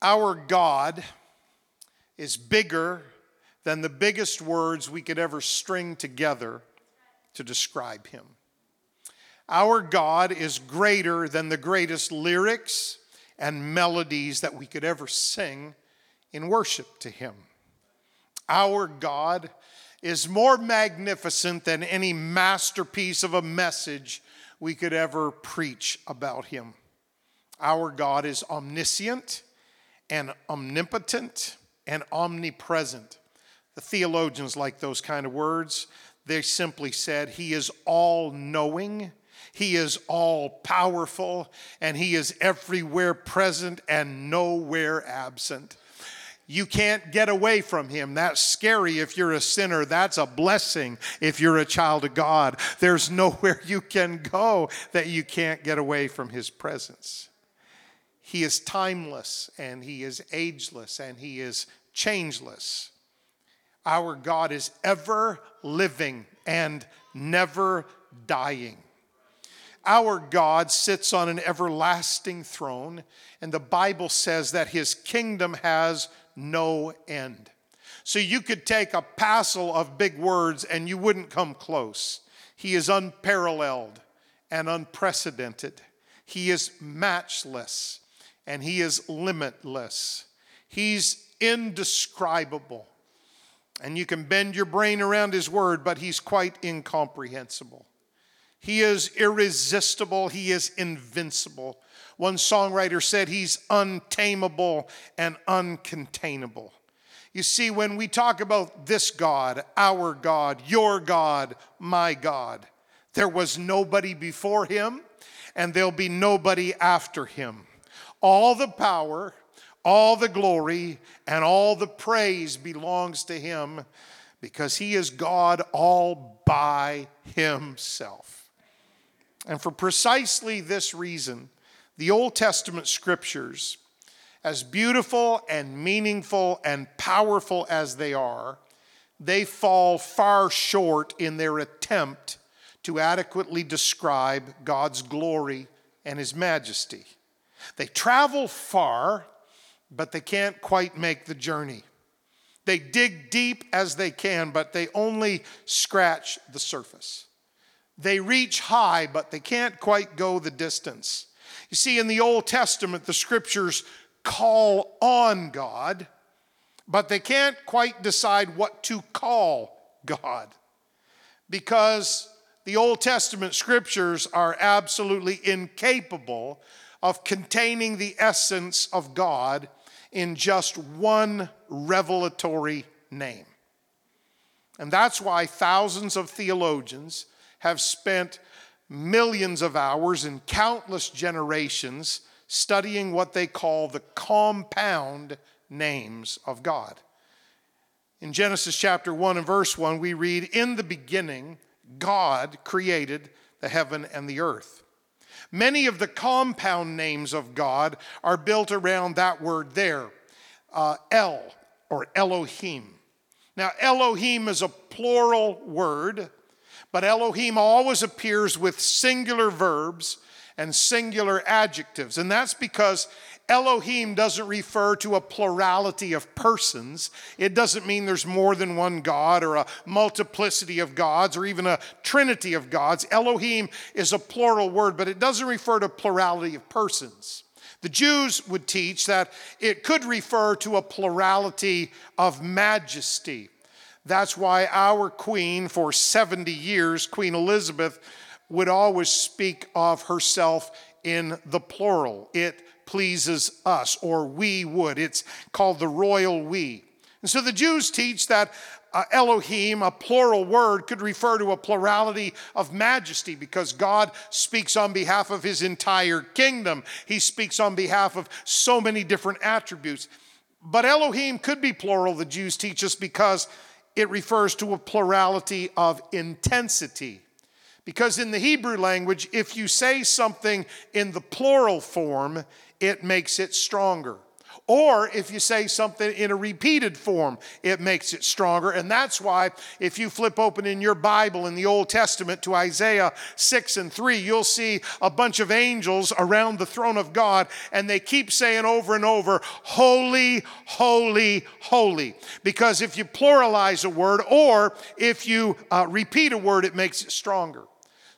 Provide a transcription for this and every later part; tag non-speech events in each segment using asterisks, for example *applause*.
Our God is bigger than the biggest words we could ever string together to describe Him. Our God is greater than the greatest lyrics and melodies that we could ever sing in worship to Him. Our God is more magnificent than any masterpiece of a message we could ever preach about Him. Our God is omniscient and omnipotent and omnipresent. The theologians like those kind of words. They simply said, He is all knowing, He is all powerful, and He is everywhere present and nowhere absent. You can't get away from him. That's scary if you're a sinner. That's a blessing if you're a child of God. There's *laughs* nowhere you can go that you can't get away from his presence. He is timeless and he is ageless and he is changeless. Our God is ever living and never dying. Our God sits on an everlasting throne, and the Bible says that his kingdom has no end. So you could take a passel of big words and you wouldn't come close. He is unparalleled and unprecedented. He is matchless and he is limitless. He's indescribable. And you can bend your brain around his word, but he's quite incomprehensible. He is irresistible, he is invincible. One songwriter said he's untamable and uncontainable. You see, when we talk about this God, our God, your God, my God, there was nobody before him and there'll be nobody after him. All the power, all the glory, and all the praise belongs to him because he is God all by himself. And for precisely this reason, the Old Testament scriptures, as beautiful and meaningful and powerful as they are, they fall far short in their attempt to adequately describe God's glory and His majesty. They travel far, but they can't quite make the journey. They dig deep as they can, but they only scratch the surface. They reach high, but they can't quite go the distance. You see, in the Old Testament, the scriptures call on God, but they can't quite decide what to call God because the Old Testament scriptures are absolutely incapable of containing the essence of God in just one revelatory name. And that's why thousands of theologians have spent millions of hours and countless generations studying what they call the compound names of God. In Genesis chapter 1 and verse 1, we read, In the beginning, God created the heaven and the earth. Many of the compound names of God are built around that word there, uh, El or Elohim. Now, Elohim is a plural word but Elohim always appears with singular verbs and singular adjectives. And that's because Elohim doesn't refer to a plurality of persons. It doesn't mean there's more than one God or a multiplicity of gods or even a trinity of gods. Elohim is a plural word, but it doesn't refer to plurality of persons. The Jews would teach that it could refer to a plurality of majesty. That's why our queen for 70 years, Queen Elizabeth, would always speak of herself in the plural. It pleases us, or we would. It's called the royal we. And so the Jews teach that uh, Elohim, a plural word, could refer to a plurality of majesty because God speaks on behalf of his entire kingdom. He speaks on behalf of so many different attributes. But Elohim could be plural, the Jews teach us, because it refers to a plurality of intensity. Because in the Hebrew language, if you say something in the plural form, it makes it stronger. Or if you say something in a repeated form, it makes it stronger. And that's why, if you flip open in your Bible in the Old Testament to Isaiah 6 and 3, you'll see a bunch of angels around the throne of God, and they keep saying over and over, Holy, holy, holy. Because if you pluralize a word or if you uh, repeat a word, it makes it stronger.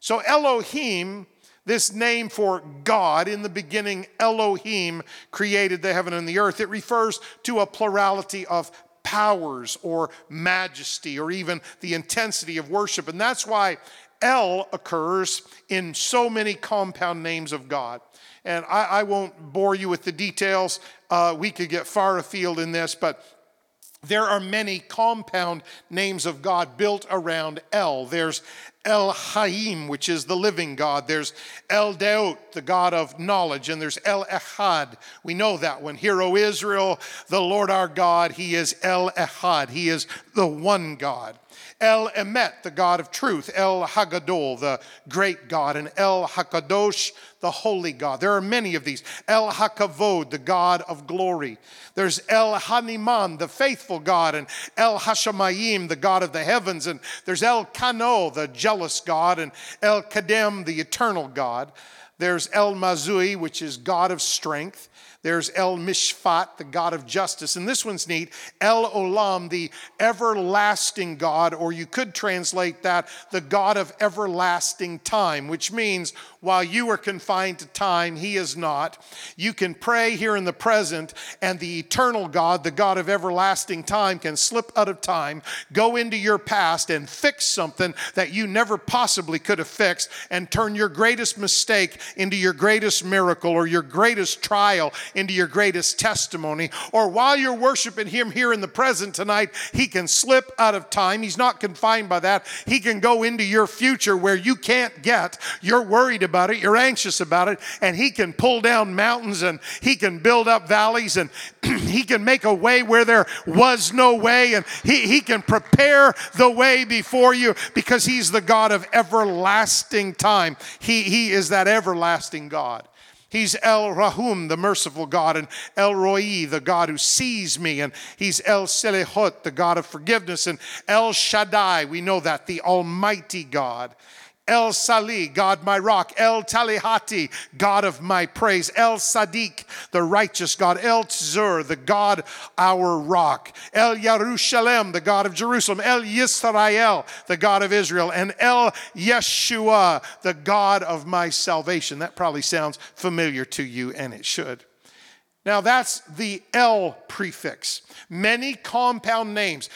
So Elohim this name for God, in the beginning, Elohim created the heaven and the earth. It refers to a plurality of powers or majesty or even the intensity of worship. And that's why El occurs in so many compound names of God. And I, I won't bore you with the details. Uh, we could get far afield in this, but there are many compound names of God built around El. There's El Haim, which is the living God. There's El Deot, the God of knowledge, and there's El Echad. We know that one. Hear, O Israel, the Lord our God, He is El Echad. He is the one God. El Emet, the God of truth. El Hagadol, the great God. And El Hakadosh, the holy God. There are many of these. El Hakavod, the God of glory. There's El Haniman, the faithful God, and El Hashamayim, the God of the heavens. And there's El Kano, the jealous God, and El Kadem, the eternal God. There's El Mazui, which is God of strength. There's El Mishpat, the God of justice. And this one's neat El Olam, the everlasting God, or you could translate that the God of everlasting time, which means while you are confined to time, He is not. You can pray here in the present, and the eternal God, the God of everlasting time, can slip out of time, go into your past, and fix something that you never possibly could have fixed, and turn your greatest mistake into your greatest miracle or your greatest trial into your greatest testimony. Or while you're worshiping Him here in the present tonight, He can slip out of time. He's not confined by that. He can go into your future where you can't get. You're worried about it, you're anxious about it, and He can pull down mountains and He can build up valleys and *clears throat* He can make a way where there was no way, and He, he can prepare the way before you because He's the God of everlasting time. He, he is that everlasting God. He's El Rahum, the merciful God, and El Roi, the God who sees me, and he's El Selehot, the God of forgiveness, and El Shaddai, we know that, the Almighty God. El Sali, God my rock. El Talihati, God of my praise. El Sadiq, the righteous God. El Tzur, the God our rock. El Yerushalem, the God of Jerusalem. El Yisrael, the God of Israel. And El Yeshua, the God of my salvation. That probably sounds familiar to you, and it should. Now that's the El prefix. Many compound names.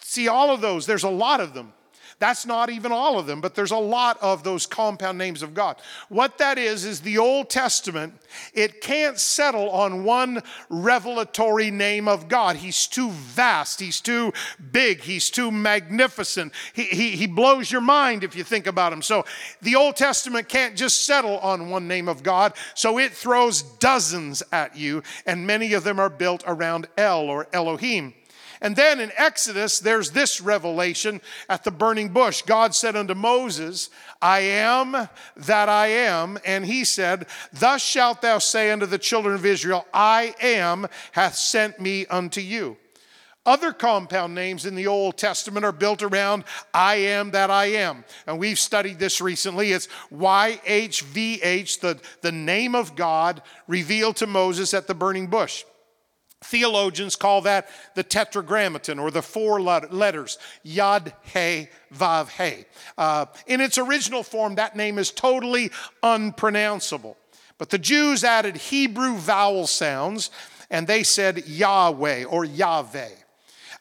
See, all of those, there's a lot of them. That's not even all of them, but there's a lot of those compound names of God. What that is, is the Old Testament, it can't settle on one revelatory name of God. He's too vast, he's too big, he's too magnificent. He, he, he blows your mind if you think about him. So the Old Testament can't just settle on one name of God, so it throws dozens at you, and many of them are built around El or Elohim. And then in Exodus, there's this revelation at the burning bush. God said unto Moses, I am that I am. And he said, Thus shalt thou say unto the children of Israel, I am hath sent me unto you. Other compound names in the Old Testament are built around I am that I am. And we've studied this recently. It's YHVH, the, the name of God revealed to Moses at the burning bush. Theologians call that the tetragrammaton or the four letters, Yad He Vav He. Uh, in its original form, that name is totally unpronounceable. But the Jews added Hebrew vowel sounds and they said Yahweh or Yahweh.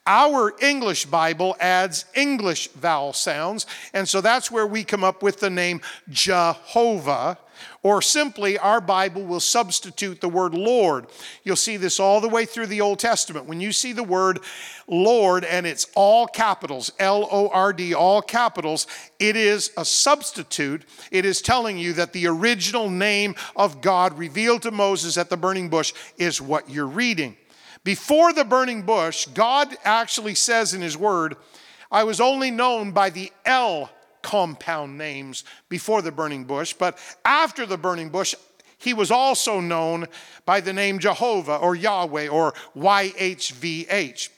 Our English Bible adds English vowel sounds, and so that's where we come up with the name Jehovah or simply, our Bible will substitute the word Lord. You'll see this all the way through the Old Testament. When you see the word Lord and it's all capitals, L O R D, all capitals, it is a substitute. It is telling you that the original name of God revealed to Moses at the burning bush is what you're reading. Before the burning bush, God actually says in His word, I was only known by the El compound names before the burning bush, but after the burning bush, he was also known by the name Jehovah or Yahweh or YHVH.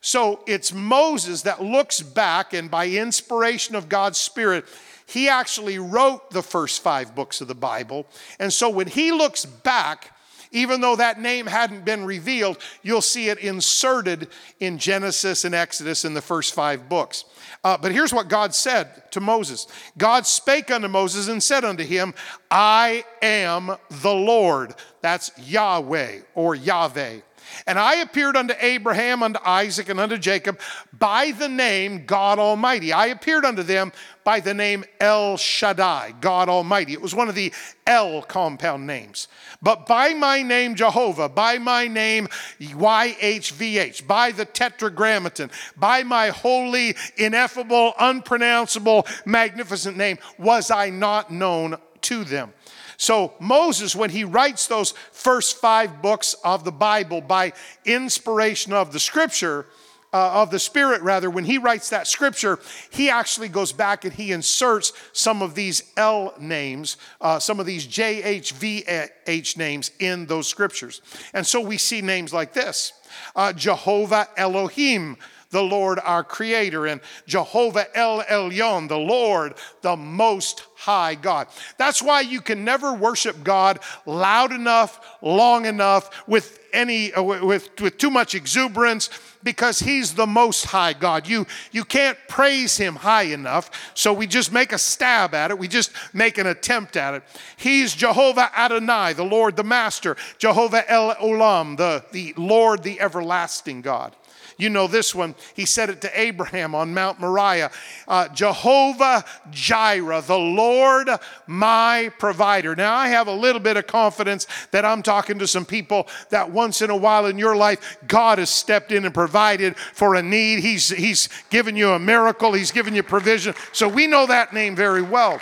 So it's Moses that looks back and by inspiration of God's Spirit, he actually wrote the first five books of the Bible. And so when he looks back, even though that name hadn't been revealed, you'll see it inserted in Genesis and Exodus in the first five books. Uh, but here's what God said to Moses God spake unto Moses and said unto him, I am the Lord. That's Yahweh or Yahweh. And I appeared unto Abraham, unto Isaac, and unto Jacob by the name God Almighty. I appeared unto them by the name El Shaddai, God Almighty. It was one of the El compound names. But by my name Jehovah, by my name YHVH, by the Tetragrammaton, by my holy, ineffable, unpronounceable, magnificent name, was I not known to them. So, Moses, when he writes those first five books of the Bible by inspiration of the scripture, uh, of the Spirit, rather, when he writes that scripture, he actually goes back and he inserts some of these El names, uh, some of these JHVH names in those scriptures. And so we see names like this uh, Jehovah Elohim, the Lord our Creator, and Jehovah El Elyon, the Lord, the Most High God. That's why you can never worship God loud enough, long enough, with any uh, with, with too much exuberance because he's the most high God. You you can't praise him high enough, so we just make a stab at it. We just make an attempt at it. He's Jehovah Adonai, the Lord, the master, Jehovah El Olam, the, the Lord, the everlasting God. You know this one. He said it to Abraham on Mount Moriah uh, Jehovah Jireh, the Lord my provider. Now, I have a little bit of confidence that I'm talking to some people that once in a while in your life, God has stepped in and provided for a need. He's, he's given you a miracle, He's given you provision. So we know that name very well.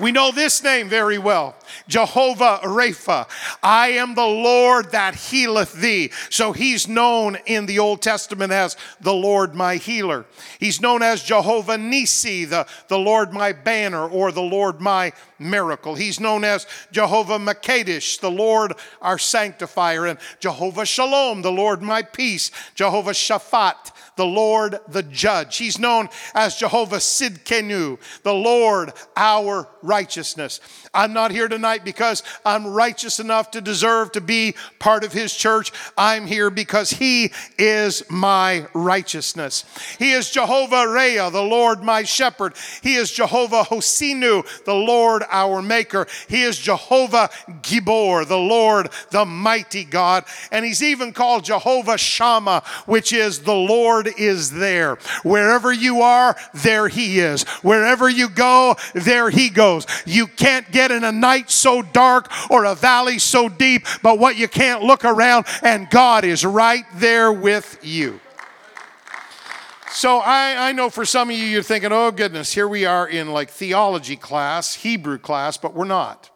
We know this name very well Jehovah Rapha. I am the Lord that healeth thee. So he's known in the Old Testament as the Lord my healer. He's known as Jehovah Nisi, the, the Lord my banner, or the Lord my miracle. He's known as Jehovah Makadish, the Lord our sanctifier, and Jehovah Shalom, the Lord my peace, Jehovah Shaphat, the Lord the judge. He's known as Jehovah Sidkenu, the Lord our righteousness. I'm not here tonight because I'm righteous enough to deserve to be part of his church. I'm here because he is my righteousness. He is Jehovah Rea, the Lord my shepherd. He is Jehovah Hosinu, the Lord our maker. He is Jehovah Gibor, the Lord the mighty God. And he's even called Jehovah Shammah, which is the Lord is there. Wherever you are, there he is. Wherever you go, there he goes. You can't get in a night so dark or a valley so deep, but what you can't look around, and God is right there with you. So I, I know for some of you, you're thinking, oh goodness, here we are in like theology class, Hebrew class, but we're not.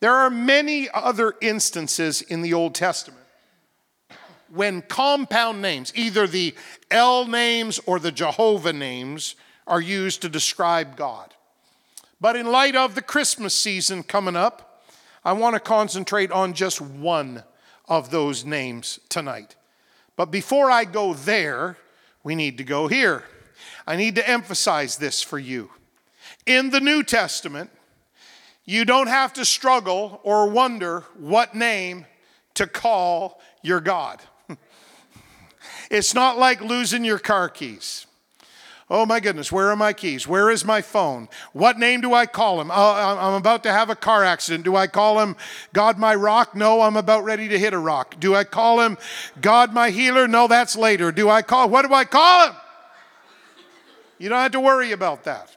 There are many other instances in the Old Testament when compound names, either the El names or the Jehovah names, are used to describe God. But in light of the Christmas season coming up, I want to concentrate on just one of those names tonight. But before I go there, we need to go here. I need to emphasize this for you. In the New Testament, you don't have to struggle or wonder what name to call your God. *laughs* it's not like losing your car keys. Oh my goodness, where are my keys? Where is my phone? What name do I call him? Oh, I'm about to have a car accident. Do I call him God my rock? No, I'm about ready to hit a rock. Do I call him God my healer? No, that's later. Do I call, what do I call him? You don't have to worry about that.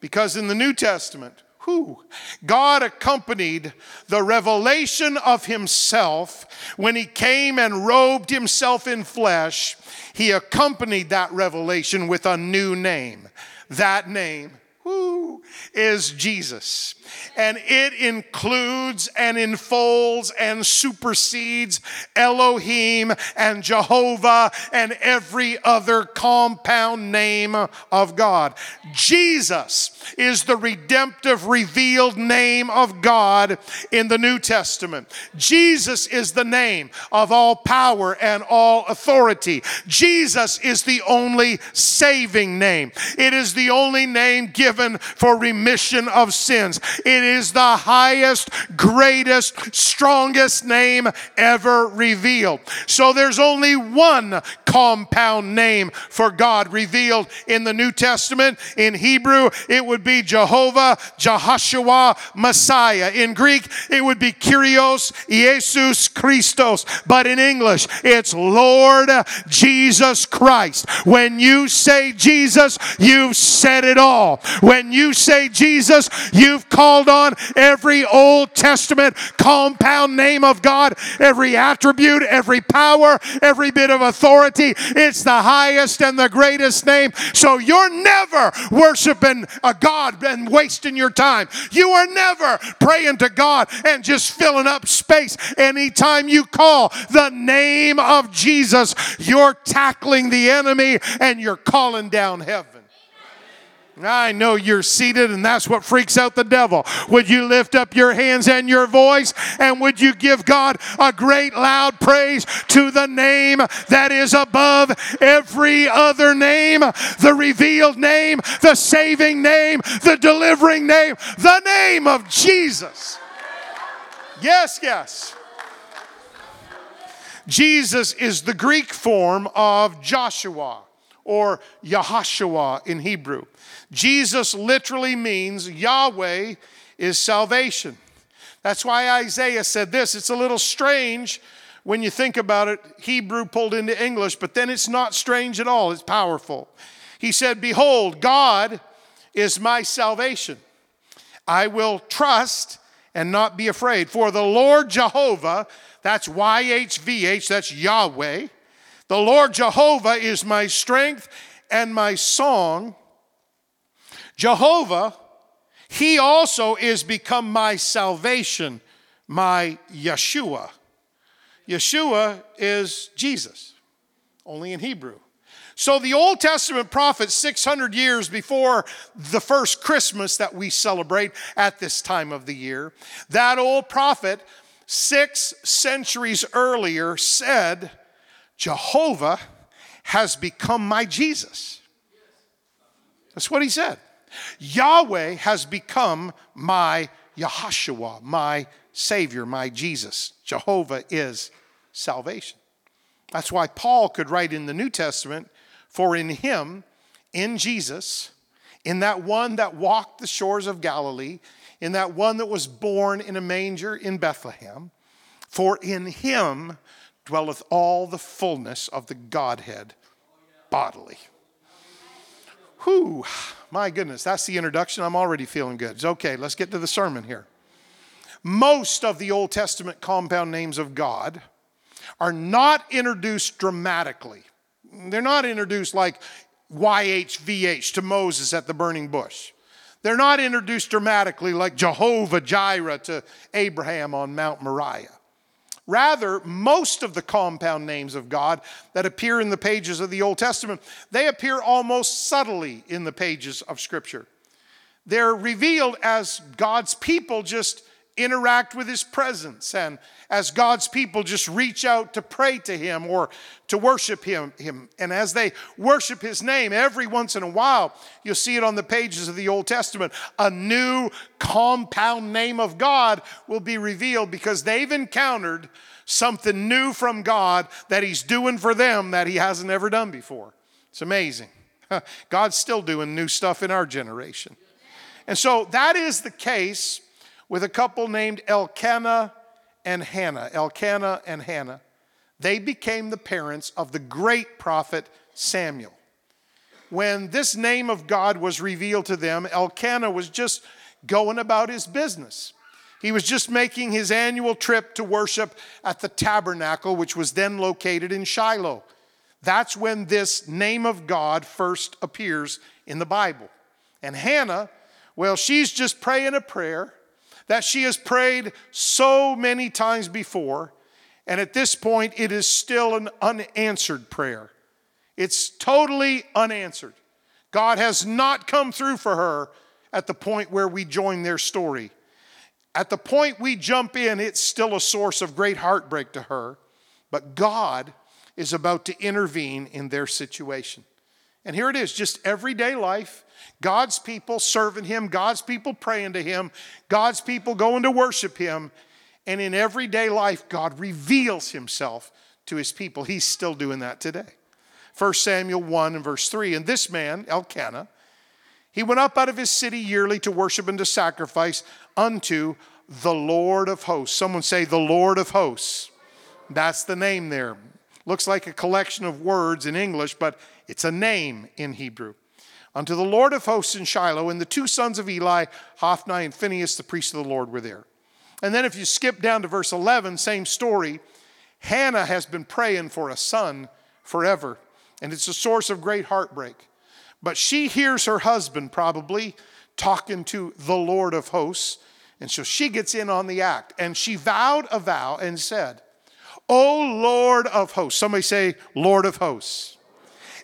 Because in the New Testament, who God accompanied the revelation of himself when he came and robed himself in flesh he accompanied that revelation with a new name. That name whoo, is Jesus. And it includes and enfolds and supersedes Elohim and Jehovah and every other compound name of God. Jesus is the redemptive, revealed name of God in the New Testament. Jesus is the name of all power and all authority. Jesus is the only saving name. It is the only name given for remission of sins. It is the highest, greatest, strongest name ever revealed. So there's only one compound name for God revealed in the New Testament. In Hebrew, it would be Jehovah, Jehoshua, Messiah. In Greek, it would be Kyrios, Jesus Christos. But in English, it's Lord Jesus Christ. When you say Jesus, you've said it all. When you say Jesus, you've called on every Old Testament compound name of God, every attribute, every power, every bit of authority. It's the highest and the greatest name. So you're never worshiping a God and wasting your time. You are never praying to God and just filling up space. Anytime you call the name of Jesus, you're tackling the enemy and you're calling down heaven. I know you're seated, and that's what freaks out the devil. Would you lift up your hands and your voice, and would you give God a great loud praise to the name that is above every other name, the revealed name, the saving name, the delivering name, the name of Jesus? Yes, yes. Jesus is the Greek form of Joshua or Yahashua in Hebrew. Jesus literally means Yahweh is salvation. That's why Isaiah said this. It's a little strange when you think about it, Hebrew pulled into English, but then it's not strange at all. It's powerful. He said, Behold, God is my salvation. I will trust and not be afraid. For the Lord Jehovah, that's YHVH, that's Yahweh. The Lord Jehovah is my strength and my song. Jehovah, He also is become my salvation, my Yeshua. Yeshua is Jesus, only in Hebrew. So the Old Testament prophet, 600 years before the first Christmas that we celebrate at this time of the year, that old prophet, six centuries earlier, said, Jehovah has become my Jesus. That's what he said. Yahweh has become my Yahashua, my Savior, my Jesus. Jehovah is salvation. That's why Paul could write in the New Testament, for in him, in Jesus, in that one that walked the shores of Galilee, in that one that was born in a manger in Bethlehem, for in him dwelleth all the fullness of the Godhead bodily. Whew, my goodness, that's the introduction. I'm already feeling good. It's okay, let's get to the sermon here. Most of the Old Testament compound names of God are not introduced dramatically. They're not introduced like YHVH to Moses at the burning bush. They're not introduced dramatically like Jehovah Jireh to Abraham on Mount Moriah. Rather, most of the compound names of God that appear in the pages of the Old Testament, they appear almost subtly in the pages of Scripture. They're revealed as God's people just interact with His presence and as God's people just reach out to pray to Him or to worship Him. him. And as they worship His name, every once in a while, you'll see it on the pages of the Old Testament, a new compound name of God will be revealed because they've encountered something new from God that He's doing for them that He hasn't ever done before. It's amazing. *laughs* God's still doing new stuff in our generation. And so that is the case with a couple named Elkanah and Hannah. Elkanah and Hannah. They became the parents of the great prophet Samuel. When this name of God was revealed to them, Elkanah was just going about his business. He was just making his annual trip to worship at the tabernacle, which was then located in Shiloh. That's when this name of God first appears in the Bible. And Hannah Well, she's just praying a prayer that she has prayed so many times before, and at this point, it is still an unanswered prayer. It's totally unanswered. God has not come through for her at the point where we join their story. At the point we jump in, it's still a source of great heartbreak to her, but God is about to intervene in their situation. And here it is, just everyday life. God's people serving Him, God's people praying to Him, God's people going to worship Him. And in everyday life, God reveals Himself to His people. He's still doing that today. 1 Samuel 1 and verse 3. And this man, Elkanah, he went up out of his city yearly to worship and to sacrifice unto the Lord of hosts. Someone say, the Lord of hosts. That's the name there. Looks like a collection of words in English, but it's a name in Hebrew. Unto the Lord of hosts in Shiloh, and the two sons of Eli, Hophni and Phinehas, the priests of the Lord, were there. And then if you skip down to verse 11, same story. Hannah has been praying for a son forever, and it's a source of great heartbreak. But she hears her husband probably talking to the Lord of hosts. And so she gets in on the act. And she vowed a vow and said, O Lord of hosts, somebody say, Lord of hosts,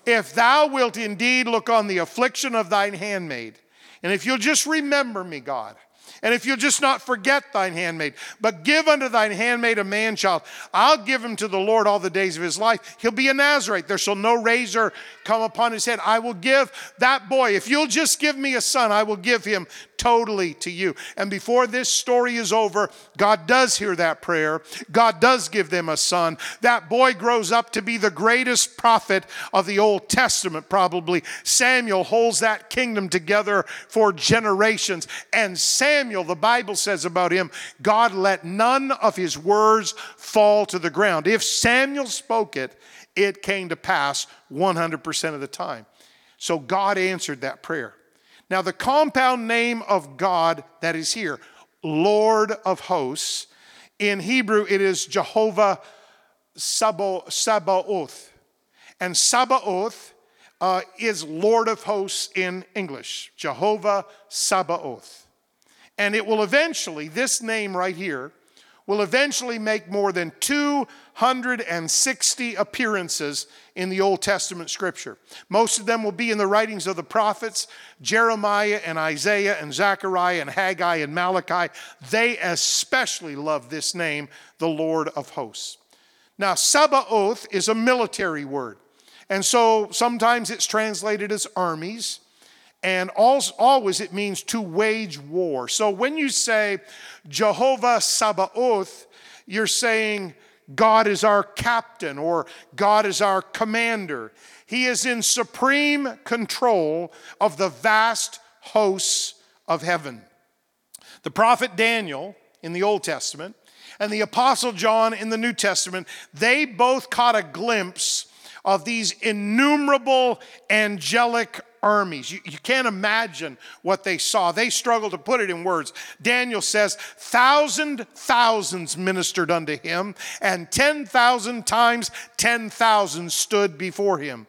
if thou wilt indeed look on the affliction of thine handmaid, and if you'll just remember me, God, and if you'll just not forget thine handmaid, but give unto thine handmaid a man child, I'll give him to the Lord all the days of his life. He'll be a Nazarite. There shall no razor come upon his head. I will give that boy, if you'll just give me a son, I will give him totally to you. And before this story is over, God does hear that prayer. God does give them a son. That boy grows up to be the greatest prophet of the Old Testament, probably. Samuel holds that kingdom together for generations. And Samuel, the Bible says about him, God let none of his words fall to the ground. If Samuel spoke it, it came to pass 100% of the time. So God answered that prayer. Now, the compound name of God that is here, Lord of hosts, in Hebrew it is Jehovah Sabaoth. And Sabaoth uh, is Lord of hosts in English, Jehovah Sabaoth. And it will eventually, this name right here, will eventually make more than 260 appearances in the Old Testament scripture. Most of them will be in the writings of the prophets Jeremiah and Isaiah and Zechariah and Haggai and Malachi. They especially love this name, the Lord of hosts. Now, Sabaoth is a military word. And so sometimes it's translated as armies and always it means to wage war. So when you say Jehovah Sabaoth, you're saying God is our captain or God is our commander. He is in supreme control of the vast hosts of heaven. The prophet Daniel in the Old Testament and the apostle John in the New Testament, they both caught a glimpse of these innumerable angelic armies. You, you, can't imagine what they saw. They struggle to put it in words. Daniel says, thousand thousands ministered unto him, and 10,000 times 10,000 stood before him.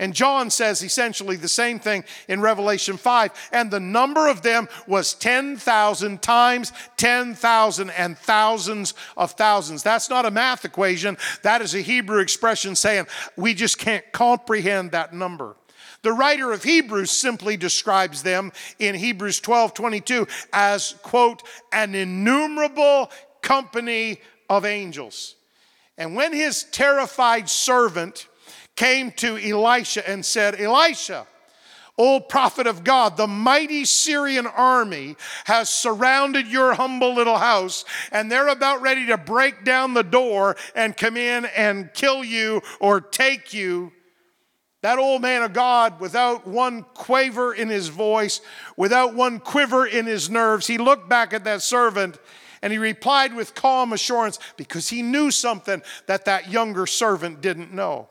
And John says essentially the same thing in Revelation 5. And the number of them was 10,000 times 10,000 and thousands of thousands. That's not a math equation. That is a Hebrew expression saying we just can't comprehend that number. The writer of Hebrews simply describes them in Hebrews 12 22 as, quote, an innumerable company of angels. And when his terrified servant came to Elisha and said, Elisha, old prophet of God, the mighty Syrian army has surrounded your humble little house, and they're about ready to break down the door and come in and kill you or take you. That old man of God, without one quaver in his voice, without one quiver in his nerves, he looked back at that servant and he replied with calm assurance because he knew something that that younger servant didn't know.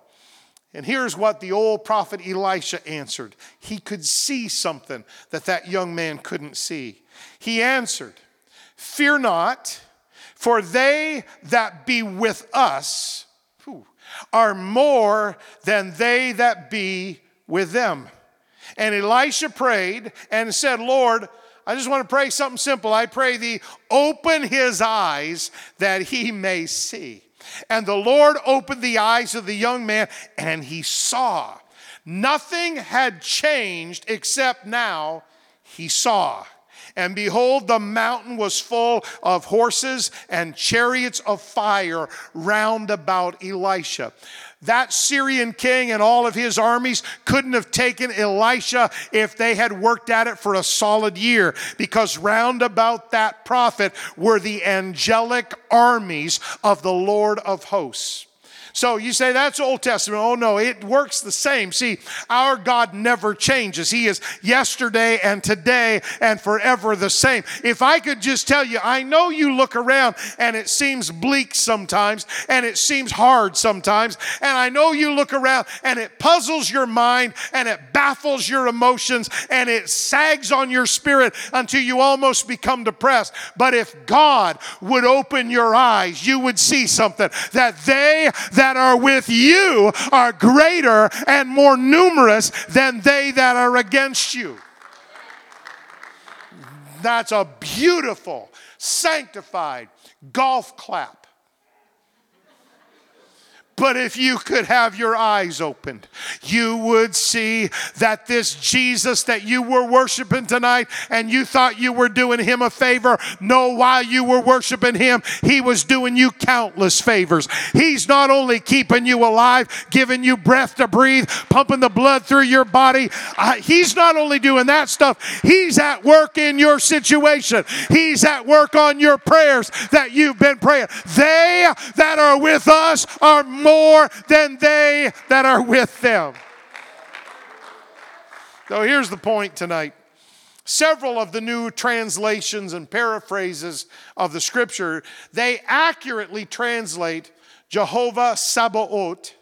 And here's what the old prophet Elisha answered. He could see something that that young man couldn't see. He answered, Fear not, for they that be with us are more than they that be with them. And Elisha prayed and said, Lord, I just want to pray something simple. I pray thee, open his eyes that he may see. And the Lord opened the eyes of the young man, and he saw. Nothing had changed except now he saw. And behold, the mountain was full of horses and chariots of fire round about Elisha. That Syrian king and all of his armies couldn't have taken Elisha if they had worked at it for a solid year, because round about that prophet were the angelic armies of the Lord of hosts. So you say that's Old Testament. Oh no, it works the same. See, our God never changes. He is yesterday and today and forever the same. If I could just tell you, I know you look around and it seems bleak sometimes and it seems hard sometimes. And I know you look around and it puzzles your mind and it baffles your emotions and it sags on your spirit until you almost become depressed. But if God would open your eyes, you would see something that they that that are with you are greater and more numerous than they that are against you. That's a beautiful, sanctified golf clap but if you could have your eyes opened, you would see that this Jesus that you were worshiping tonight and you thought you were doing him a favor, no, while you were worshiping him, he was doing you countless favors. He's not only keeping you alive, giving you breath to breathe, pumping the blood through your body, uh, he's not only doing that stuff, he's at work in your situation. He's at work on your prayers that you've been praying. They that are with us are more than they that are with them. So here's the point tonight. Several of the new translations and paraphrases of the scripture, they accurately translate Jehovah Sabaoth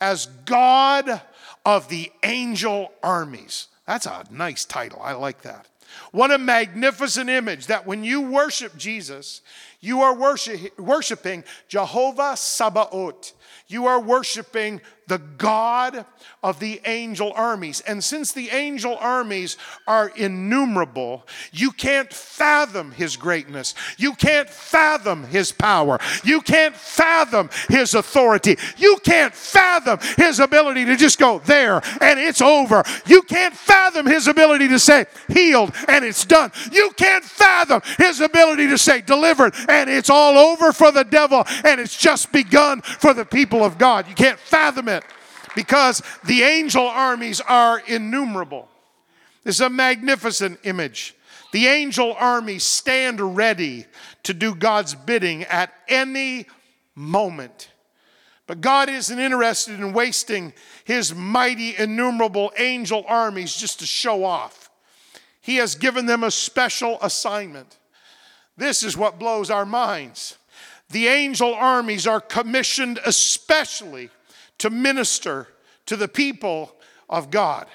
as God of the angel armies. That's a nice title. I like that. What a magnificent image that when you worship Jesus, you are worship, worshiping Jehovah Sabaoth. You are worshiping the God of the angel armies. And since the angel armies are innumerable, you can't fathom his greatness. You can't fathom his power. You can't fathom his authority. You can't fathom his ability to just go there and it's over. You can't fathom his ability to say healed and it's done. You can't fathom his ability to say delivered and it's all over for the devil and it's just begun for the people of God. You can't fathom it because the angel armies are innumerable. This is a magnificent image. The angel armies stand ready to do God's bidding at any moment. But God isn't interested in wasting his mighty, innumerable angel armies just to show off. He has given them a special assignment. This is what blows our minds. The angel armies are commissioned especially to minister to the people of God.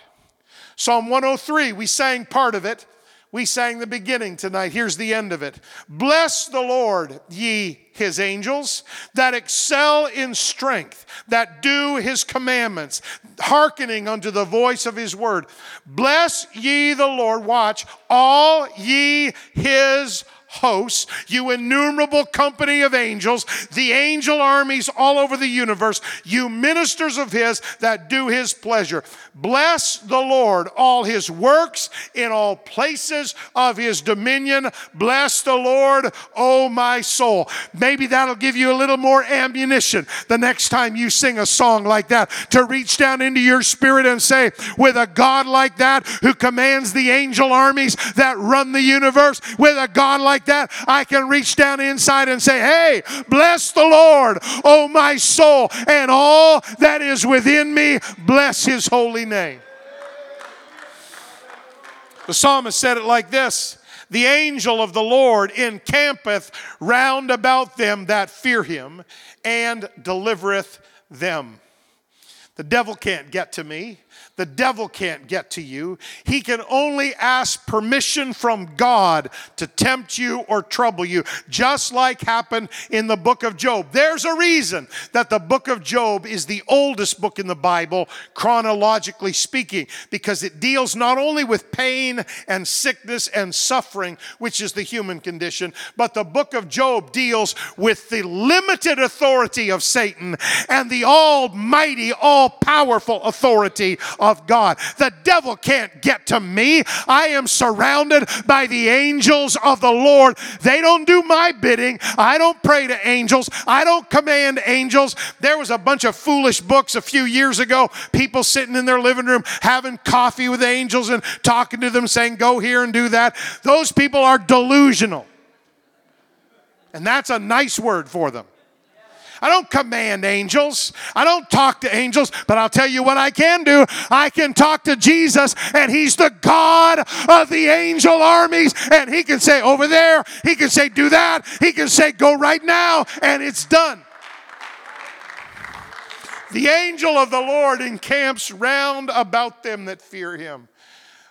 Psalm 103, we sang part of it. We sang the beginning tonight. Here's the end of it. Bless the Lord, ye his angels, that excel in strength, that do his commandments, hearkening unto the voice of his word. Bless ye the Lord, watch, all ye his hosts, you innumerable company of angels, the angel armies all over the universe, you ministers of His that do His pleasure. Bless the Lord, all His works in all places of His dominion. Bless the Lord, O my soul. Maybe that'll give you a little more ammunition the next time you sing a song like that to reach down into your spirit and say, with a God like that who commands the angel armies that run the universe, with a God like that, I can reach down inside and say, Hey, bless the Lord, oh my soul, and all that is within me, bless his holy name. The psalmist said it like this The angel of the Lord encampeth round about them that fear him and delivereth them. The devil can't get to me. The devil can't get to you. He can only ask permission from God to tempt you or trouble you, just like happened in the book of Job. There's a reason that the book of Job is the oldest book in the Bible, chronologically speaking, because it deals not only with pain and sickness and suffering, which is the human condition, but the book of Job deals with the limited authority of Satan and the almighty, all powerful authority of God. The devil can't get to me. I am surrounded by the angels of the Lord. They don't do my bidding. I don't pray to angels. I don't command angels. There was a bunch of foolish books a few years ago, people sitting in their living room having coffee with angels and talking to them saying, Go here and do that. Those people are delusional. And that's a nice word for them. I don't command angels. I don't talk to angels, but I'll tell you what I can do. I can talk to Jesus, and He's the God of the angel armies. And He can say, over there, He can say, do that. He can say, go right now, and it's done. The angel of the Lord encamps round about them that fear Him.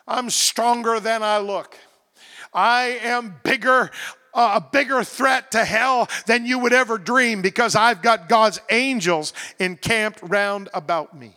I'm stronger than I look. I am bigger a bigger threat to hell than you would ever dream because I've got God's angels encamped round about me.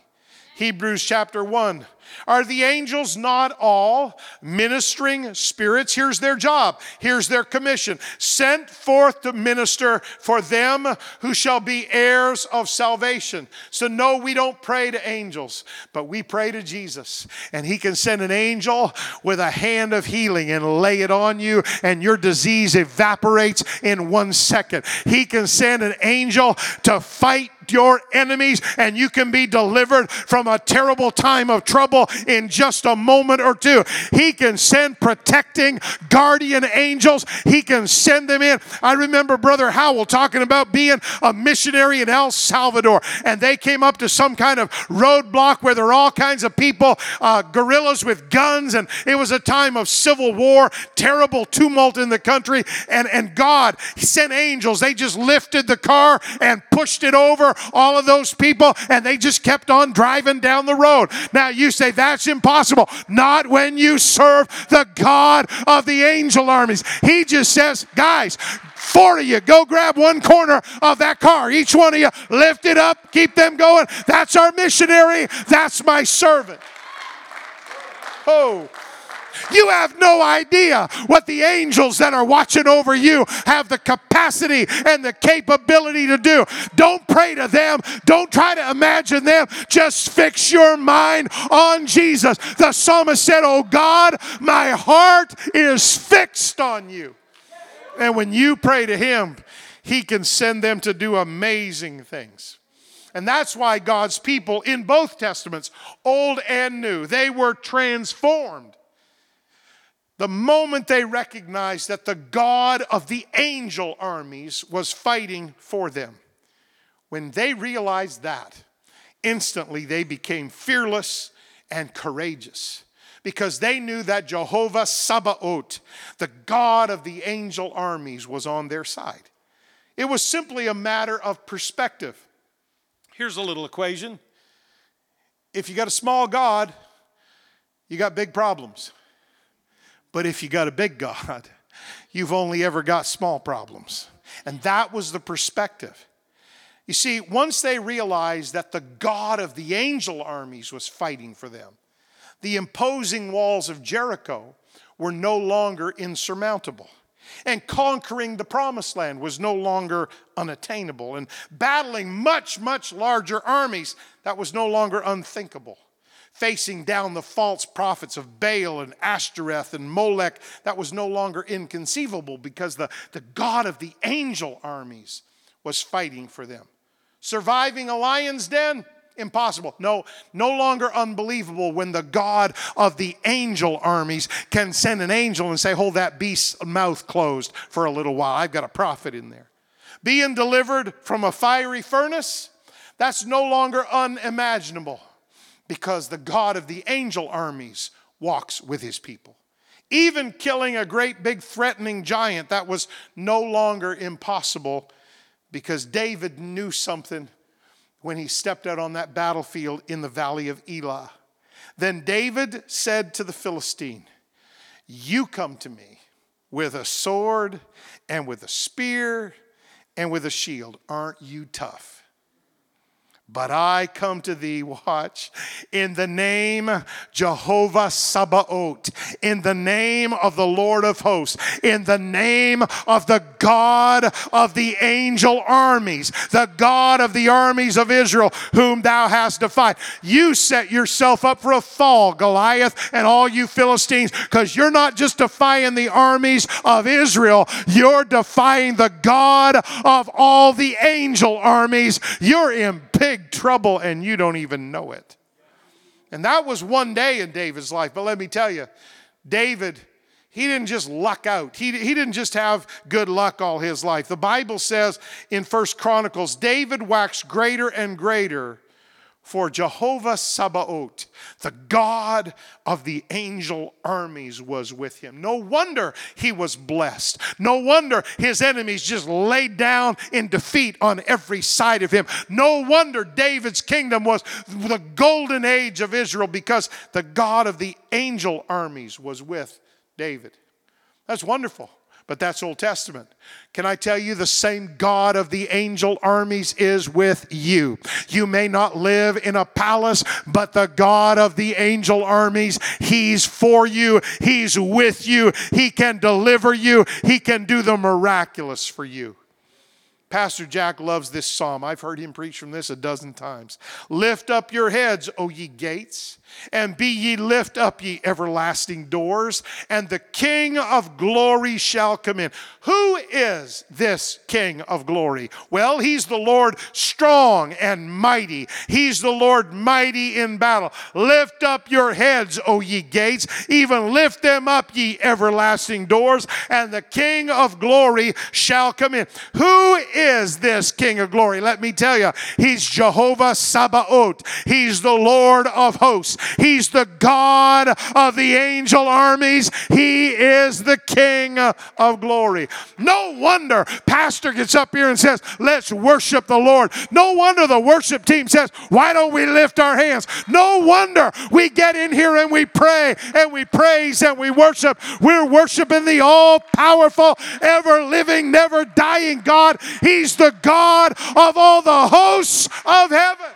Hebrews chapter 1 are the angels not all ministering spirits? Here's their job. Here's their commission. Sent forth to minister for them who shall be heirs of salvation. So, no, we don't pray to angels, but we pray to Jesus. And He can send an angel with a hand of healing and lay it on you, and your disease evaporates in one second. He can send an angel to fight your enemies and you can be delivered from a terrible time of trouble in just a moment or two. He can send protecting guardian angels, He can send them in. I remember Brother Howell talking about being a missionary in El Salvador, and they came up to some kind of roadblock where there are all kinds of people, uh, guerrillas with guns, and it was a time of civil war, terrible tumult in the country, and, and God sent angels. They just lifted the car and pushed it over all of those people, and they just kept on driving down the road. Now you say that's impossible. Not when you serve the God of the angel armies. He just says, guys, four of you go grab one corner of that car each one of you lift it up keep them going that's our missionary that's my servant oh you have no idea what the angels that are watching over you have the capacity and the capability to do. Don't pray to them, don't try to imagine them. Just fix your mind on Jesus. The psalmist said, Oh God, my heart is fixed on you. And when you pray to Him, He can send them to do amazing things. And that's why God's people in both Testaments, Old and New, they were transformed the moment they recognized that the God of the angel armies was fighting for them. When they realized that, instantly they became fearless and courageous because they knew that Jehovah Sabaoth, the God of the angel armies, was on their side. It was simply a matter of perspective. Here's a little equation if you got a small God, you got big problems. But if you got a big God, *laughs* you've only ever got small problems. And that was the perspective. You see, once they realized that the God of the angel armies was fighting for them, the imposing walls of Jericho were no longer insurmountable. And conquering the promised land was no longer unattainable. And battling much, much larger armies, that was no longer unthinkable facing down the false prophets of Baal and Ashtoreth and Molech, that was no longer inconceivable because the, the God of the angel armies was fighting for them. Surviving a lion's den? Impossible. No, no longer unbelievable when the God of the angel armies can send an angel and say, Hold that beast's mouth closed for a little while. I've got a prophet in there. Being delivered from a fiery furnace? That's no longer unimaginable because the God of the angel armies walks with his people. Even killing a great big threatening giant, that was no longer impossible because David knew something when he stepped out on that battlefield in the valley of Elah. Then David said to the Philistine, You come to me with a sword and with a spear and with a shield. Aren't you tough? But I come to thee, watch, in the name Jehovah Sabaoth, in the name of the Lord of hosts, in the name of the God of the angel armies, the God of the armies of Israel, whom thou hast defied. You set yourself up for a fall, Goliath, and all you Philistines, because you're not just defying the armies of Israel, you're defying the God of all the angel armies. You're in big trouble and you don't even know it. And that was one day in David's life. But let me tell you, David, he didn't just luck out. He, he didn't just have good luck all his life. The Bible says in First Chronicles, David waxed greater and greater for Jehovah Sabaoth, the God of the angel armies, was with him. No wonder he was blessed. No wonder his enemies just laid down in defeat on every side of him. No wonder David's kingdom was the golden age of Israel because the God of the angel armies was with David. That's wonderful but that's Old Testament. Can I tell you the same God of the angel armies is with you? You may not live in a palace, but the God of the angel armies, He's for you, He's with you, He can deliver you, He can do the miraculous for you. Pastor Jack loves this psalm. I've heard him preach from this a dozen times. Lift up your heads, O ye gates, and be ye lift up, ye everlasting doors, and the King of glory shall come in. Who is this King of glory? Well, he's the Lord strong and mighty. He's the Lord mighty in battle. Lift up your heads, O ye gates, even lift them up, ye everlasting doors, and the King of glory shall come in. Who is this King of glory? Let me tell you, he's Jehovah Sabaoth. He's the Lord of hosts. He's the God of the angel armies. He is the King of glory. No wonder pastor gets up here and says, "Let's worship the Lord." No wonder the worship team says, "Why don't we lift our hands?" No wonder we get in here and we pray and we praise and we worship. We're worshiping the all-powerful, ever-living, never dying God. He's the God of all the hosts of heaven.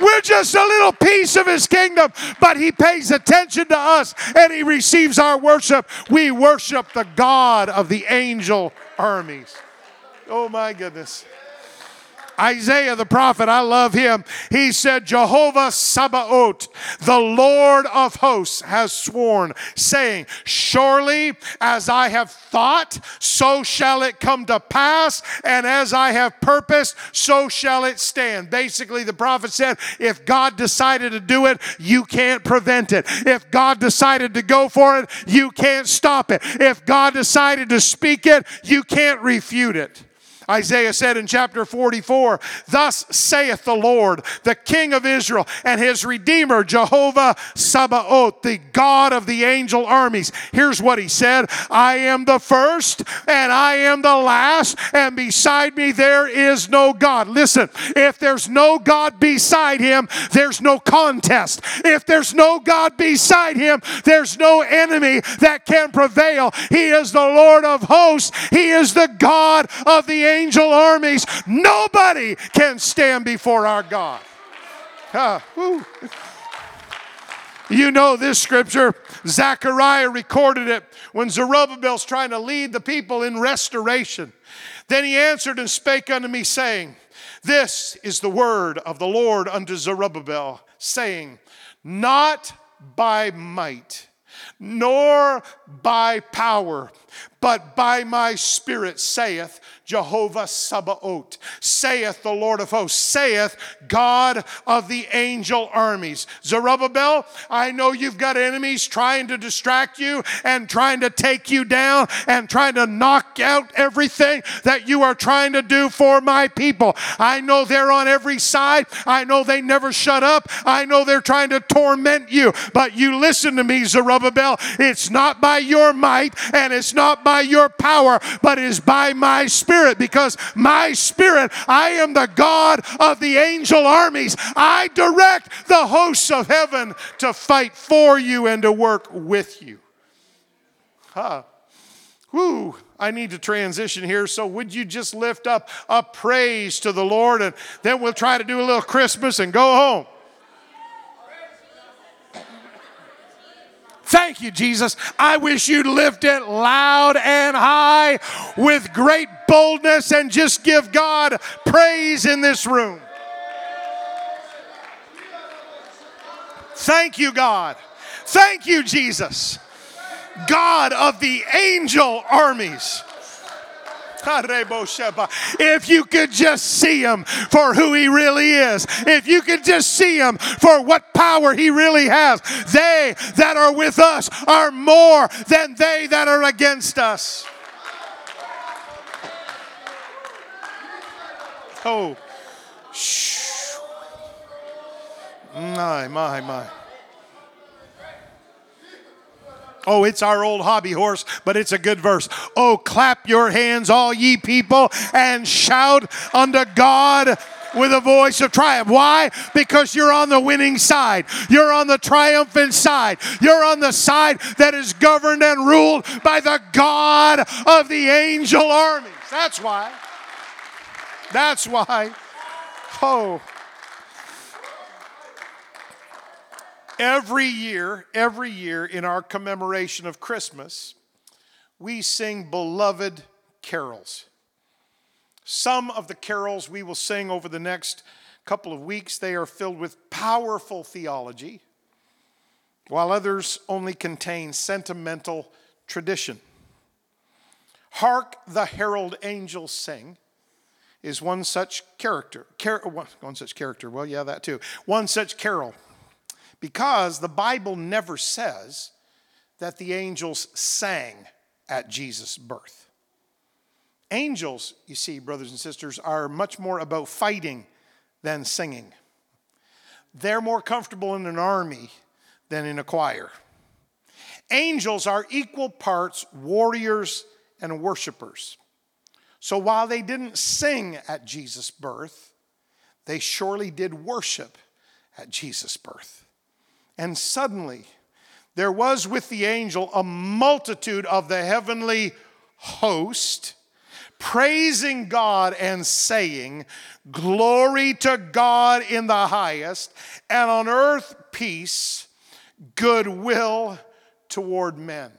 We're just a little piece of his kingdom, but he pays attention to us and he receives our worship. We worship the God of the angel armies. Oh my goodness. Isaiah the prophet, I love him. He said, Jehovah Sabaoth, the Lord of hosts, has sworn, saying, Surely as I have thought, so shall it come to pass, and as I have purposed, so shall it stand. Basically, the prophet said, If God decided to do it, you can't prevent it. If God decided to go for it, you can't stop it. If God decided to speak it, you can't refute it. Isaiah said in chapter 44, Thus saith the Lord, the King of Israel, and his Redeemer, Jehovah Sabaoth, the God of the angel armies. Here's what he said I am the first, and I am the last, and beside me there is no God. Listen, if there's no God beside him, there's no contest. If there's no God beside him, there's no enemy that can prevail. He is the Lord of hosts, he is the God of the armies. Nobody can stand before our God. You know this scripture. Zechariah recorded it when Zerubbabel's trying to lead the people in restoration. Then he answered and spake unto me, saying, This is the word of the Lord unto Zerubbabel, saying, Not by might, nor by power, but by my spirit, saith Jehovah Sabaoth, saith the Lord of hosts, saith God of the angel armies. Zerubbabel, I know you've got enemies trying to distract you and trying to take you down and trying to knock out everything that you are trying to do for my people. I know they're on every side. I know they never shut up. I know they're trying to torment you. But you listen to me, Zerubbabel. It's not by your might and it's not not by your power, but is by my spirit, because my spirit, I am the God of the angel armies. I direct the hosts of heaven to fight for you and to work with you. Huh. Whew, I need to transition here. So, would you just lift up a praise to the Lord and then we'll try to do a little Christmas and go home? Thank you, Jesus. I wish you'd lift it loud and high with great boldness and just give God praise in this room. Thank you, God. Thank you, Jesus. God of the angel armies. If you could just see him for who he really is, if you could just see him for what power he really has, they that are with us are more than they that are against us. Oh, shh. My, my, my. Oh, it's our old hobby horse, but it's a good verse. Oh, clap your hands, all ye people, and shout unto God with a voice of triumph. Why? Because you're on the winning side. You're on the triumphant side. You're on the side that is governed and ruled by the God of the angel armies. That's why. That's why. Oh. Every year, every year in our commemoration of Christmas, we sing beloved carols. Some of the carols we will sing over the next couple of weeks, they are filled with powerful theology, while others only contain sentimental tradition. Hark the herald angels sing is one such character. Car- one such character, well, yeah, that too. One such carol because the Bible never says that the angels sang at Jesus' birth. Angels, you see, brothers and sisters, are much more about fighting than singing. They're more comfortable in an army than in a choir. Angels are equal parts warriors and worshipers. So while they didn't sing at Jesus' birth, they surely did worship at Jesus' birth. And suddenly there was with the angel a multitude of the heavenly host praising God and saying, Glory to God in the highest, and on earth peace, goodwill toward men.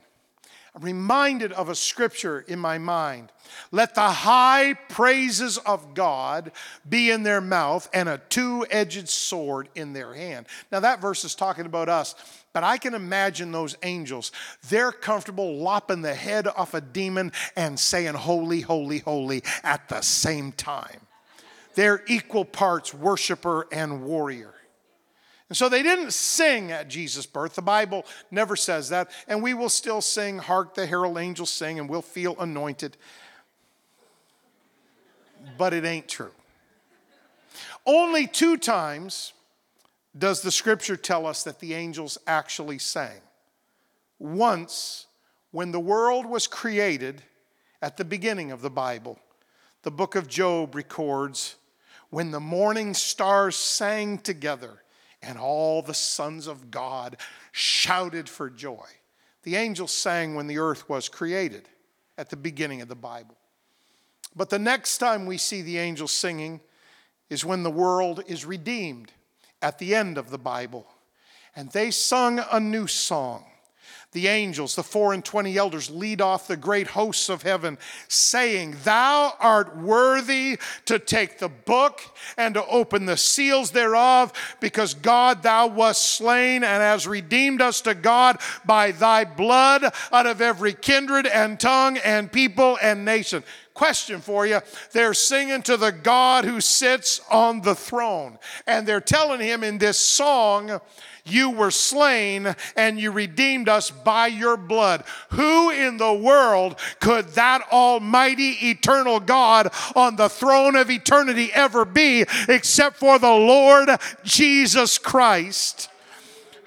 I'm reminded of a scripture in my mind let the high praises of God be in their mouth and a two edged sword in their hand. Now, that verse is talking about us, but I can imagine those angels. They're comfortable lopping the head off a demon and saying, Holy, holy, holy at the same time. They're equal parts worshiper and warrior. And so they didn't sing at Jesus' birth. The Bible never says that. And we will still sing, Hark the Herald Angels Sing, and we'll feel anointed but it ain't true. Only two times does the scripture tell us that the angels actually sang. Once, when the world was created at the beginning of the Bible, the book of Job records when the morning stars sang together and all the sons of God shouted for joy. The angels sang when the earth was created at the beginning of the Bible. But the next time we see the angels singing is when the world is redeemed at the end of the Bible. And they sung a new song. The angels, the four and twenty elders, lead off the great hosts of heaven, saying, Thou art worthy to take the book and to open the seals thereof, because God, thou wast slain and has redeemed us to God by thy blood out of every kindred and tongue and people and nation question for you. They're singing to the God who sits on the throne. And they're telling him in this song, You were slain and you redeemed us by your blood. Who in the world could that almighty eternal God on the throne of eternity ever be except for the Lord Jesus Christ?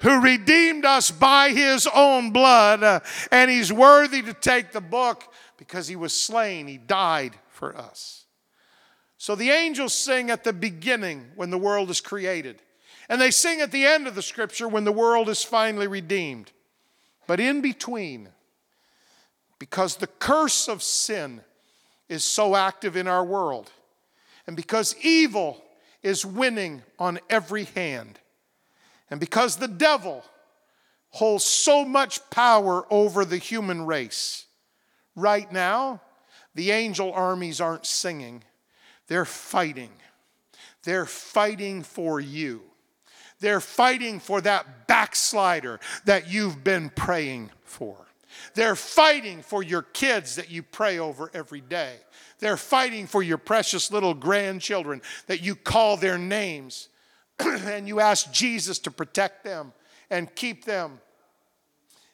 who redeemed us by his own blood, and he's worthy to take the book because he was slain, he died for us. So the angels sing at the beginning when the world is created, and they sing at the end of the scripture when the world is finally redeemed. But in between, because the curse of sin is so active in our world, and because evil is winning on every hand, and because the devil holds so much power over the human race, right now, the angel armies aren't singing, they're fighting. They're fighting for you. They're fighting for that backslider that you've been praying for. They're fighting for your kids that you pray over every day. They're fighting for your precious little grandchildren that you call their names *clears throat* and you ask Jesus to protect them and keep them.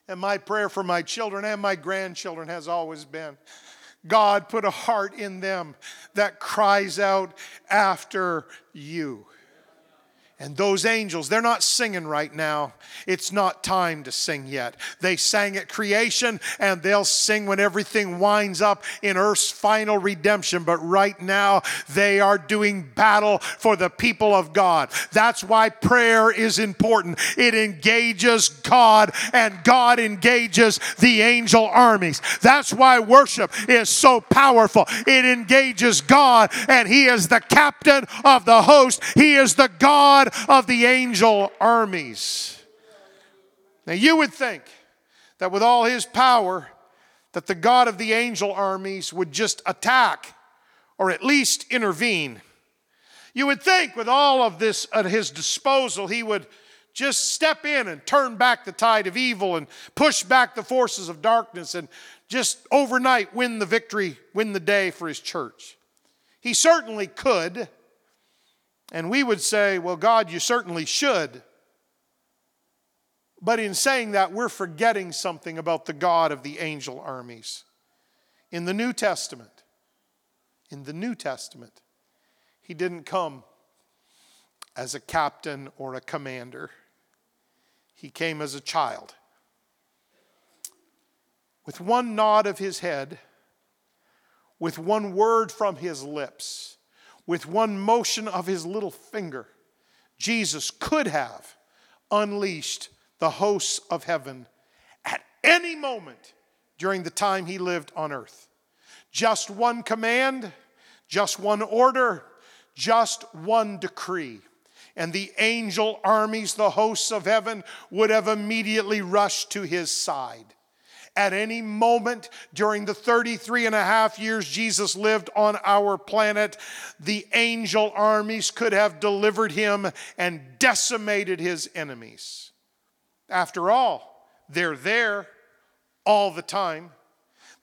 And my prayer for my children and my grandchildren has always been God, put a heart in them that cries out after you. And those angels, they're not singing right now. It's not time to sing yet. They sang at creation and they'll sing when everything winds up in earth's final redemption. But right now, they are doing battle for the people of God. That's why prayer is important. It engages God and God engages the angel armies. That's why worship is so powerful. It engages God and He is the captain of the host, He is the God of the angel armies. Now you would think that with all his power, that the God of the angel armies would just attack or at least intervene. You would think with all of this at his disposal, he would just step in and turn back the tide of evil and push back the forces of darkness and just overnight win the victory, win the day for his church. He certainly could, and we would say, well, God, you certainly should. But in saying that, we're forgetting something about the God of the angel armies. In the New Testament, in the New Testament, he didn't come as a captain or a commander, he came as a child. With one nod of his head, with one word from his lips, with one motion of his little finger, Jesus could have unleashed the hosts of heaven at any moment during the time he lived on earth. Just one command, just one order, just one decree. And the angel armies, the hosts of heaven, would have immediately rushed to his side at any moment during the 33 and a half years Jesus lived on our planet, the angel armies could have delivered him and decimated his enemies. After all, they're there all the time.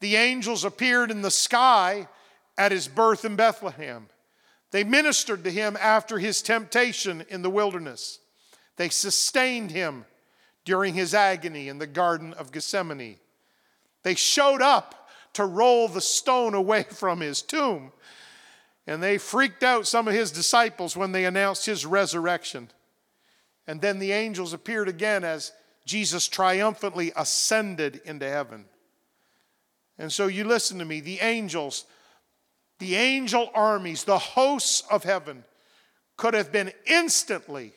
The angels appeared in the sky at his birth in Bethlehem. They ministered to him after his temptation in the wilderness. They sustained him during his agony in the Garden of Gethsemane. They showed up to roll the stone away *laughs* from his tomb. And they freaked out some of his disciples when they announced his resurrection. And then the angels appeared again as Jesus triumphantly ascended into heaven. And so you listen to me the angels, the angel armies, the hosts of heaven could have been instantly,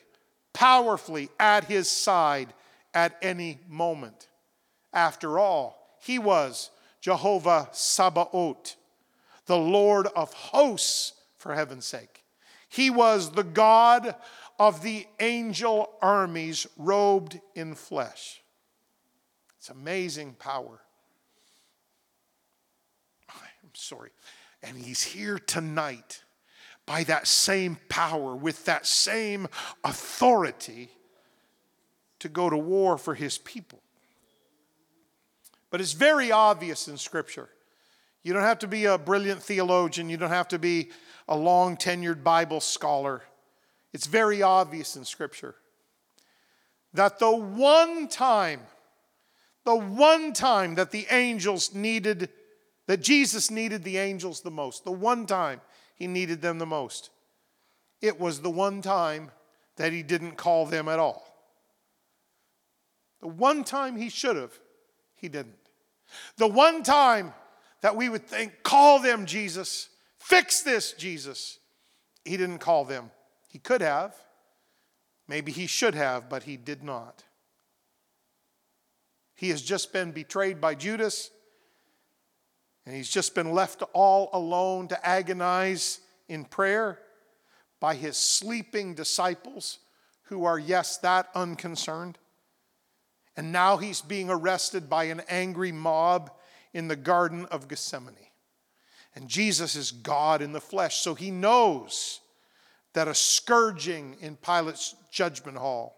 powerfully at his side at any moment. After all, he was Jehovah Sabaoth, the Lord of hosts, for heaven's sake. He was the God of the angel armies robed in flesh. It's amazing power. I'm sorry. And he's here tonight by that same power, with that same authority to go to war for his people. But it's very obvious in Scripture. You don't have to be a brilliant theologian, you don't have to be a long tenured Bible scholar. It's very obvious in Scripture that the one time, the one time that the angels needed, that Jesus needed the angels the most, the one time he needed them the most, it was the one time that he didn't call them at all. The one time he should have, he didn't. The one time that we would think, call them, Jesus, fix this, Jesus, he didn't call them. He could have. Maybe he should have, but he did not. He has just been betrayed by Judas, and he's just been left all alone to agonize in prayer by his sleeping disciples who are, yes, that unconcerned. And now he's being arrested by an angry mob in the Garden of Gethsemane. And Jesus is God in the flesh, so he knows that a scourging in Pilate's judgment hall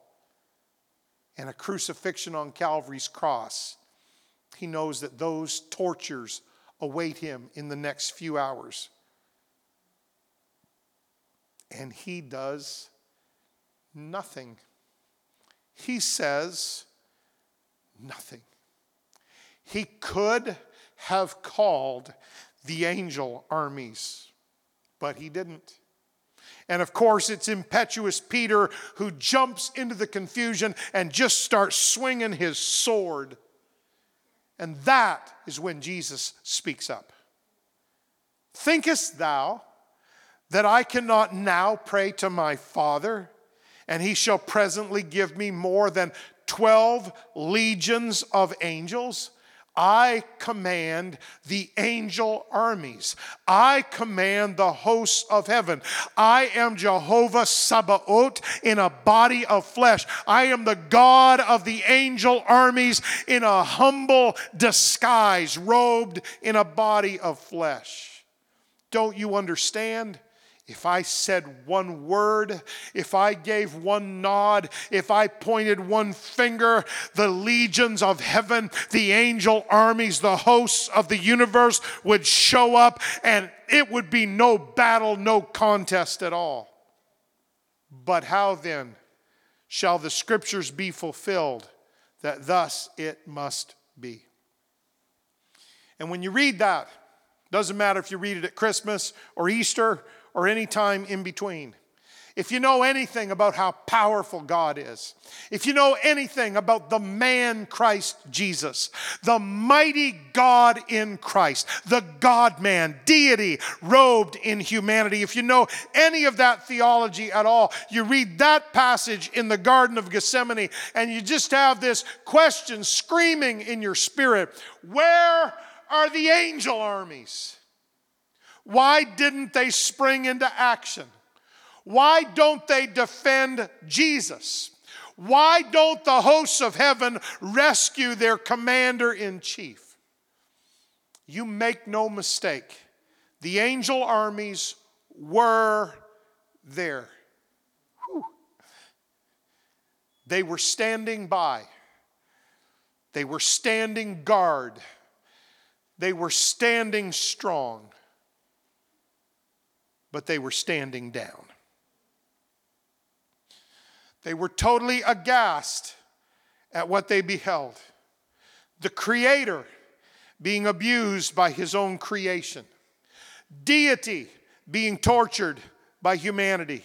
and a crucifixion on Calvary's cross, he knows that those tortures await him in the next few hours. And he does nothing. He says nothing. He could have called the angel armies, but he didn't. And of course, it's impetuous Peter who jumps into the confusion and just starts swinging his sword. And that is when Jesus speaks up. Thinkest thou that I cannot now pray to my Father, and he shall presently give me more than 12 legions of angels? I command the angel armies. I command the hosts of heaven. I am Jehovah Sabaoth in a body of flesh. I am the God of the angel armies in a humble disguise, robed in a body of flesh. Don't you understand? If I said one word, if I gave one nod, if I pointed one finger, the legions of heaven, the angel armies, the hosts of the universe would show up and it would be no battle, no contest at all. But how then shall the scriptures be fulfilled that thus it must be? And when you read that, doesn't matter if you read it at Christmas or Easter or any time in between. If you know anything about how powerful God is, if you know anything about the man Christ Jesus, the mighty God in Christ, the God man, deity robed in humanity, if you know any of that theology at all, you read that passage in the Garden of Gethsemane and you just have this question screaming in your spirit Where are the angel armies? Why didn't they spring into action? Why don't they defend Jesus? Why don't the hosts of heaven rescue their commander in chief? You make no mistake, the angel armies were there. Whew. They were standing by, they were standing guard, they were standing strong but they were standing down. They were totally aghast at what they beheld. The Creator being abused by his own creation, deity being tortured by humanity.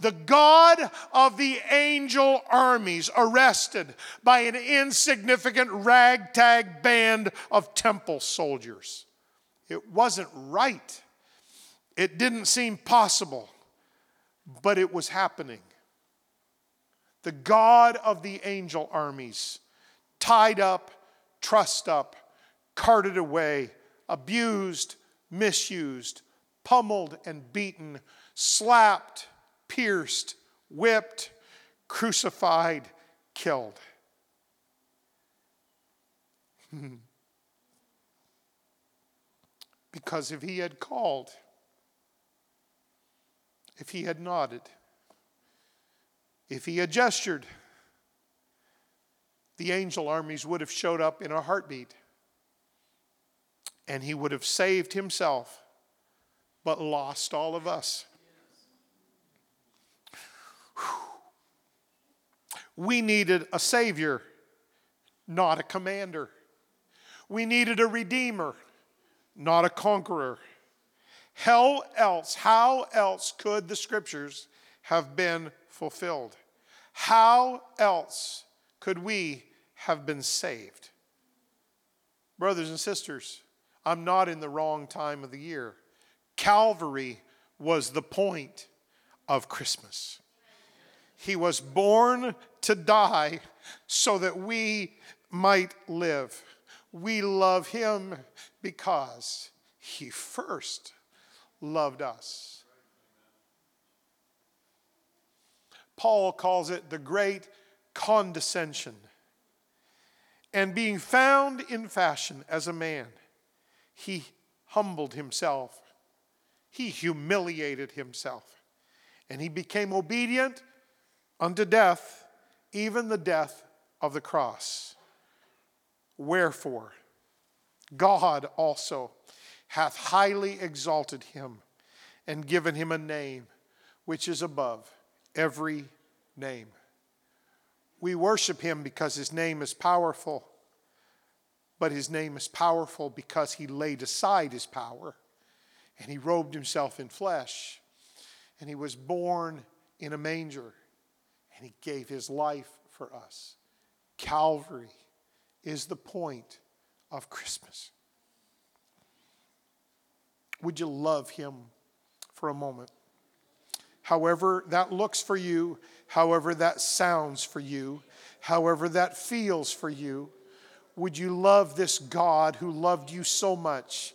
The God of the angel armies arrested by an insignificant ragtag band of temple soldiers. It wasn't right. It didn't seem possible, but it was happening. The God of the angel armies, tied up, trussed up, carted away, abused, misused, pummeled and beaten, slapped, pierced, whipped, crucified, killed. *laughs* because if he had called, if he had nodded, if he had gestured, the angel armies would have showed up in a heartbeat and he would have saved himself but lost all of us. We needed a savior, not a commander. We needed a redeemer, not a conqueror. How else, how else could the scriptures have been fulfilled? How else could we have been saved. Brothers and sisters, I'm not in the wrong time of the year. Calvary was the point of Christmas. He was born to die so that we might live. We love him because he first loved us. Paul calls it the great condescension. And being found in fashion as a man, he humbled himself. He humiliated himself. And he became obedient unto death, even the death of the cross. Wherefore, God also hath highly exalted him and given him a name which is above every name. We worship him because his name is powerful, but his name is powerful because he laid aside his power and he robed himself in flesh and he was born in a manger and he gave his life for us. Calvary is the point of Christmas. Would you love him for a moment? However, that looks for you, however, that sounds for you, however, that feels for you, would you love this God who loved you so much